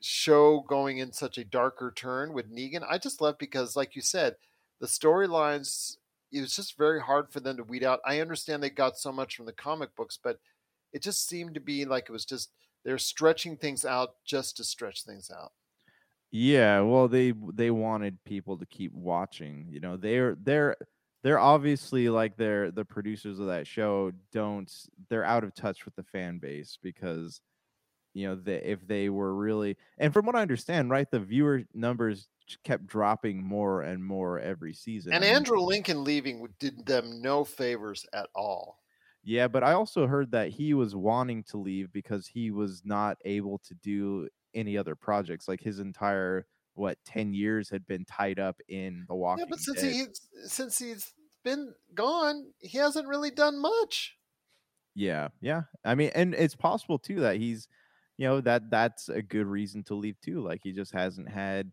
show going in such a darker turn with Negan. I just left because, like you said, the storylines. It was just very hard for them to weed out. I understand they got so much from the comic books, but it just seemed to be like it was just they're stretching things out just to stretch things out. Yeah, well, they they wanted people to keep watching. You know, they're they're they're obviously like they're the producers of that show don't they're out of touch with the fan base because you know they, if they were really and from what I understand, right, the viewer numbers kept dropping more and more every season. And Andrew Lincoln leaving did them no favors at all. Yeah, but I also heard that he was wanting to leave because he was not able to do any other projects. Like his entire what ten years had been tied up in the Walking Yeah, but since Dead. he since he's been gone, he hasn't really done much. Yeah, yeah. I mean, and it's possible too that he's, you know, that that's a good reason to leave too. Like he just hasn't had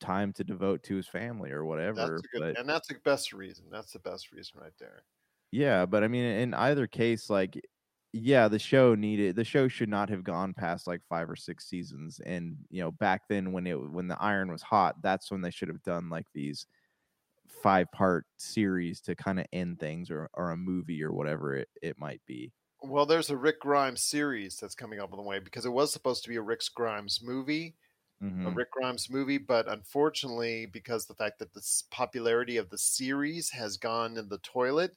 time to devote to his family or whatever. That's a good, but and that's the best reason. That's the best reason right there. yeah, but I mean, in either case, like, yeah, the show needed the show should not have gone past like five or six seasons. And you know, back then when it when the iron was hot, that's when they should have done like these five part series to kind of end things or or a movie or whatever it, it might be. Well, there's a Rick Grimes series that's coming up on the way because it was supposed to be a Rick Grimes movie, a Mhm. Rick Grimes movie, but unfortunately, because the fact that the popularity of the series has gone in the toilet,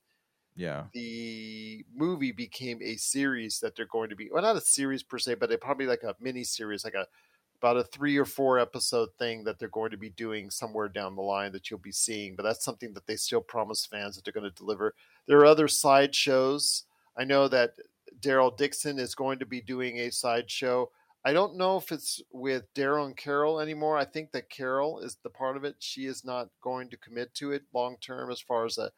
Yeah. the movie became a series that they're going to be well, not a series per se, but it probably like a mini series, like a about a three or four episode thing that they're going to be doing somewhere down the line that you'll be seeing. But that's something that they still promise fans that they're going to deliver. There are other side shows. I know that Daryl Dixon is going to be doing a side show. I don't know if it's with Daryl and Carol anymore. I think that Carol is the part of it. She is not going to commit to it long term as far as a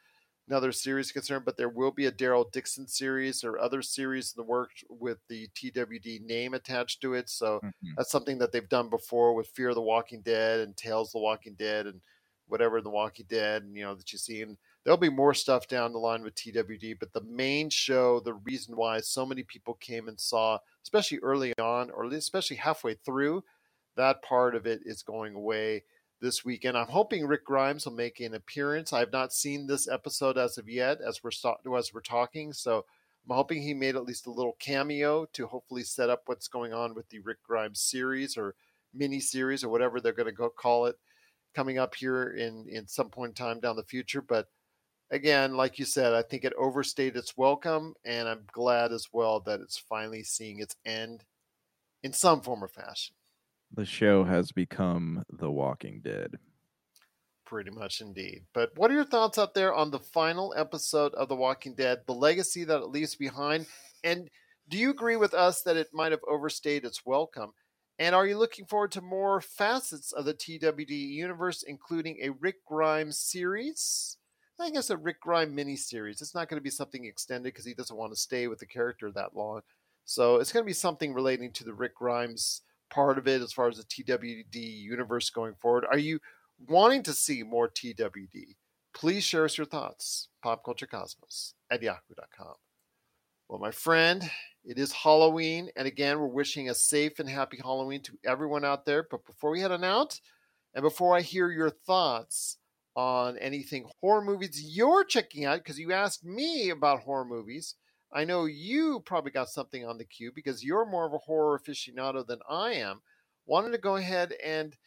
another series concerned, but there will be a Daryl Dixon series or other series in the works with the TWD name attached to it. So Mhm. that's something that they've done before with Fear of the Walking Dead and Tales of the Walking Dead and whatever the Walking Dead, and you know that you see. And there'll be more stuff down the line with TWD, but the main show, the reason why so many people came and saw, especially early on, or especially halfway through, that part of it is going away this weekend. I'm hoping Rick Grimes will make an appearance. I have not seen this episode as of yet, as we're as we're talking. So I'm hoping he made at least a little cameo to hopefully set up what's going on with the Rick Grimes series or mini series or whatever they're going to go call it coming up here in in some point in time down the future. But again, like you said, I think it overstayed its welcome, and I'm glad as well that it's finally seeing its end in some form or fashion. The show has become The Walking Dead. Pretty much indeed. But what are your thoughts out there on the final episode of The Walking Dead, the legacy that it leaves behind? And do you agree with us that it might have overstayed its welcome? And are you looking forward to more facets of the TWD universe, including a Rick Grimes series? I guess a Rick Grimes miniseries. It's not going to be something extended because he doesn't want to stay with the character that long. So it's going to be something relating to the Rick Grimes part of it as far as the TWD universe going forward. Are you wanting to see more TWD? Please share us your thoughts. Popculturecosmos at yahoo.com. Well, my friend, it is Halloween, and again, we're wishing a safe and happy Halloween to everyone out there. But before we head on out, and before I hear your thoughts on anything horror movies you're checking out, because you asked me about horror movies, I know you probably got something on the queue because you're more of a horror aficionado than I am. Wanted to go ahead and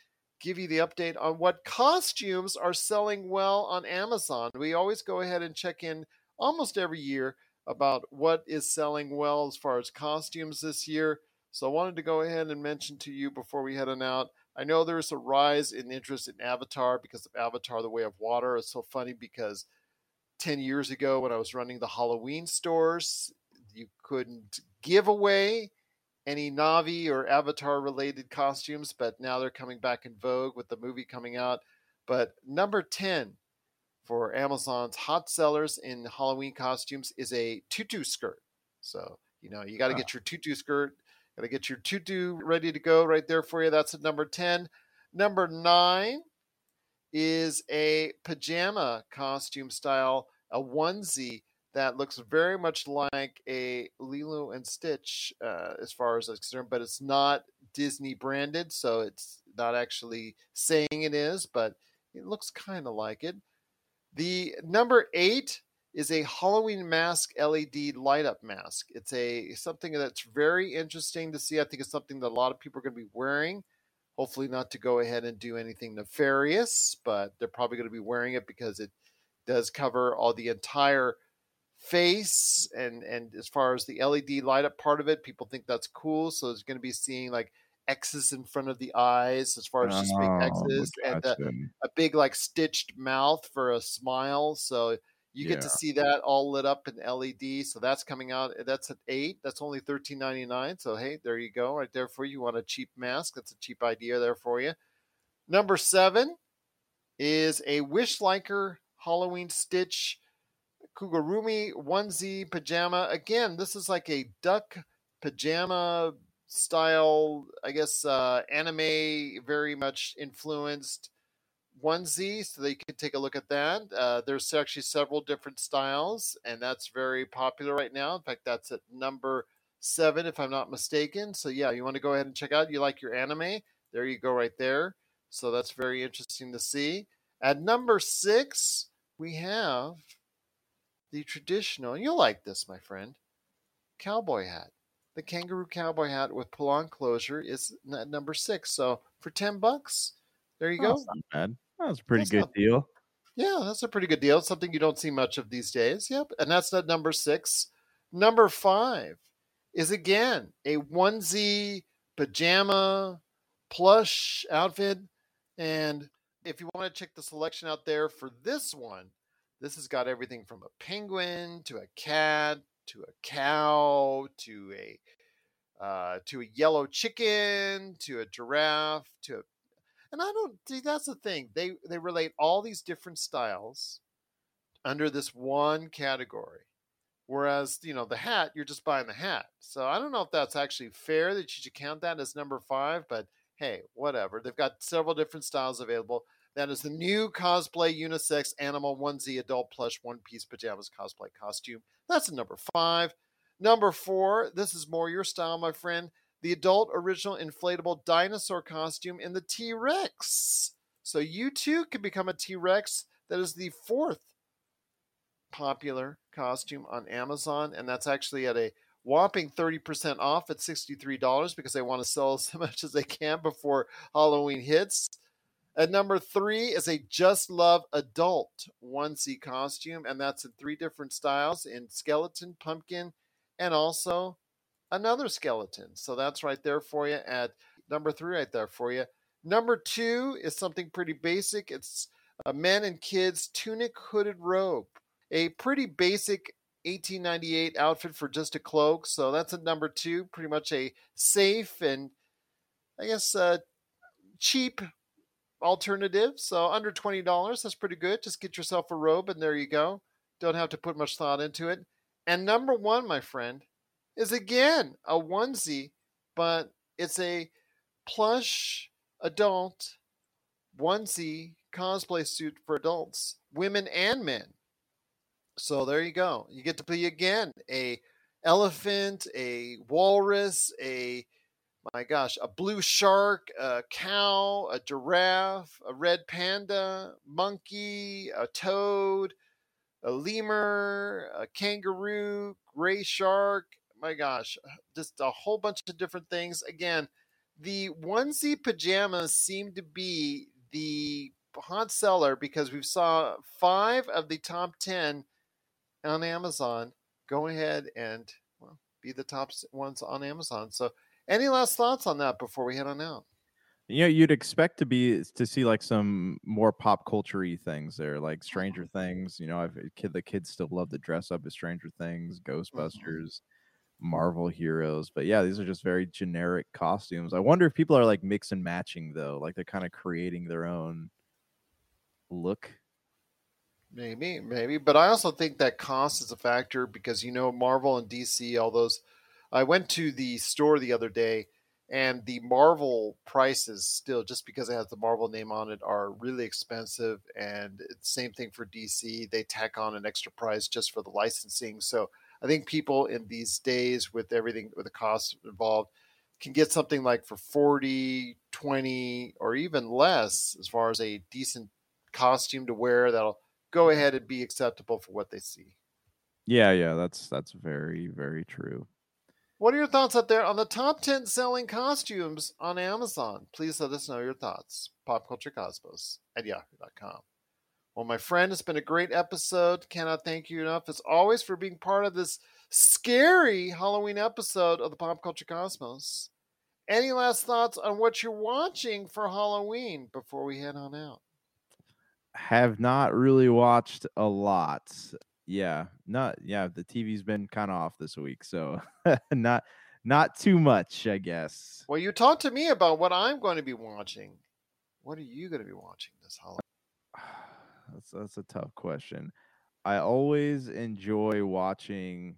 give you the update on what costumes are selling well on Amazon. We always go ahead and check in almost every year about what is selling well as far as costumes this year. So I wanted to go ahead and mention to you before we head on out. I know there's a rise in interest in Avatar because of Avatar The Way of Water. It's so funny because 10 years ago when I was running the Halloween stores, you couldn't give away any Na'vi or Avatar related costumes, but now they're coming back in vogue with the movie coming out. But number 10 for Amazon's hot sellers in Halloween costumes is a tutu skirt. So, you know, you got to get your tutu skirt, got to get your tutu ready to go right there for you. That's at number 10. Number 9 is a pajama costume style, a onesie that looks very much like a Lilo and Stitch uh, as far as it's concerned, but it's not Disney branded, so it's not actually saying it is, but it looks kind of like it. The number eight is a Halloween mask LED light up mask. It's a something that's very interesting to see. I think it's something that a lot of people are going to be wearing. Hopefully, not to go ahead and do anything nefarious, but they're probably going to be wearing it because it does cover all the entire face and and as far as the LED light up part of it, people think that's cool. So it's going to be seeing like X's in front of the eyes as far as just big Oh, X's and gotcha. a big like stitched mouth for a smile. So you get to see that all lit up in LED. So that's coming out. That's at eight. That's only thirteen ninety nine. So hey, there you go, right there for you. You want a cheap mask? That's a cheap idea there for you. Number seven is a Wish Liker Halloween Stitch Kigurumi onesie pajama. Again, this is like a duck pajama style, I guess, uh, anime very much influenced onesie. So that you can take a look at that. Uh, there's actually several different styles, and that's very popular right now. In fact, that's at number seven, if I'm not mistaken. So yeah, you want to go ahead and check out. You like your anime? There you go, right there. So that's very interesting to see. At number six, we have the traditional, you'll like this, my friend, cowboy hat. The kangaroo cowboy hat with pull-on closure is at number six. So for ten bucks, there you Oh, go. Not bad. That was a pretty That's good not- deal. Yeah, that's a pretty good deal. It's something you don't see much of these days. Yep. And that's at number six. Number five is again a onesie pajama plush outfit. And if you want to check the selection out there for this one, this has got everything from a penguin to a cat to a cow to a uh, to a yellow chicken to a giraffe to a and I don't see that's the thing. They they relate all these different styles under this one category. Whereas, you know, the hat, you're just buying the hat. So I don't know if that's actually fair that you should count that as number five, but hey, whatever. They've got several different styles available. That is the new cosplay unisex animal onesie adult plush one piece pajamas cosplay costume. That's number five. Number four, this is more your style, my friend. The adult original inflatable dinosaur costume in the T Rex. So you too can become a T Rex. That is the fourth popular costume on Amazon, and that's actually at a whopping 30% off at $63 because they want to sell as much as they can before Halloween hits. At number three is a Just Love adult onesie costume, and that's in three different styles in skeleton, pumpkin, and also another skeleton. So that's right there for you at number three, right there for you. Number two is something pretty basic. It's a men and kids tunic hooded robe a pretty basic 1898 outfit for just a cloak. So that's a number two, pretty much a safe and I guess uh, cheap alternative. So under twenty dollars, that's pretty good. Just get yourself a robe and there you go. Don't have to put much thought into it. And number one, my friend, is again a onesie, but it's a plush adult onesie cosplay suit for adults, women and men. So there you go. You get to be again a elephant, a walrus, a my gosh, a blue shark, a cow, a giraffe, a red panda, monkey, a toad, a lemur, a kangaroo, gray shark. My gosh, just a whole bunch of different things. Again, the onesie pajamas seem to be the hot seller because we saw five of the top 10 on Amazon, go ahead and well, be the top ones on Amazon. So, any last thoughts on that before we head on out? You know, you'd expect to be to see like some more pop culture things there, like Stranger mm-hmm. Things. You know, I've kid the kids still love to dress up as Stranger Things, mm-hmm. Ghostbusters, mm-hmm. Marvel heroes. But yeah, these are just very generic costumes. I wonder if people are like mix and matching though, like they're kind of creating their own look Maybe, maybe, but I also think that cost is a factor because you know Marvel and DC, all those. I went to the store the other day, and the Marvel prices still, just because it has the Marvel name on it, are really expensive. And same thing for DC; they tack on an extra price just for the licensing. So I think people in these days, with everything with the costs involved, can get something like for 40, 20, or even less as far as a decent costume to wear that'll go ahead and be acceptable for what they see. Yeah, yeah, that's that's very very true. What are your thoughts out there on the top 10 selling costumes on Amazon? Please let us know your thoughts. Popculturecosmos at yahoo.com. Well, my friend, it's been a great episode. Cannot thank you enough, as always, for being part of this scary Halloween episode of the Pop Culture Cosmos. Any last thoughts on what you're watching for Halloween before we head on out? have not really watched a lot. Yeah, not yeah. The TV's been kind of off this week, so not not too much, I guess. Well, you talked to me about what I'm going to be watching. What are you going to be watching this holiday? That's that's a tough question. I always enjoy watching.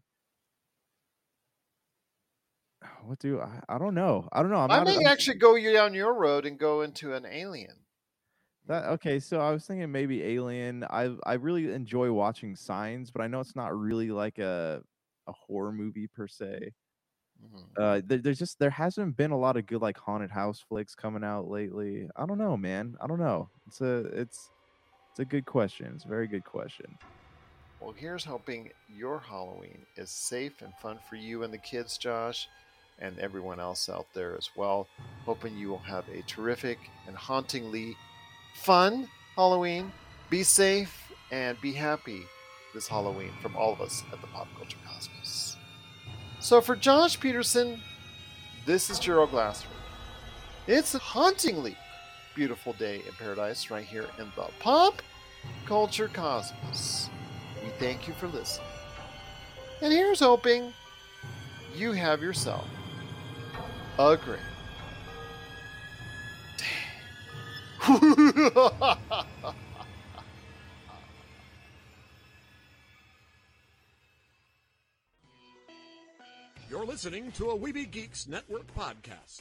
What do I? I don't know. I don't know. I'm i may actually go down your road and go into an Alien. That okay, so I was thinking maybe Alien. I I really enjoy watching Signs, but I know it's not really like a a horror movie per se. Mm-hmm. Uh, there, there's just there hasn't been a lot of good like haunted house flicks coming out lately. I don't know, man. I don't know. It's a it's it's a good question. It's a very good question. Well, here's hoping your Halloween is safe and fun for you and the kids, Josh, and everyone else out there as well. Hoping you will have a terrific and hauntingly fun Halloween. Be safe and be happy this Halloween from all of us at the Pop Culture Cosmos. So for Josh Peterson, this is Gerald Glassford. It's hauntingly beautiful day in paradise right here in the pop culture cosmos. We thank you for listening. And here's hoping you have yourself a great day. You're listening to a Weeby Geeks Network podcast.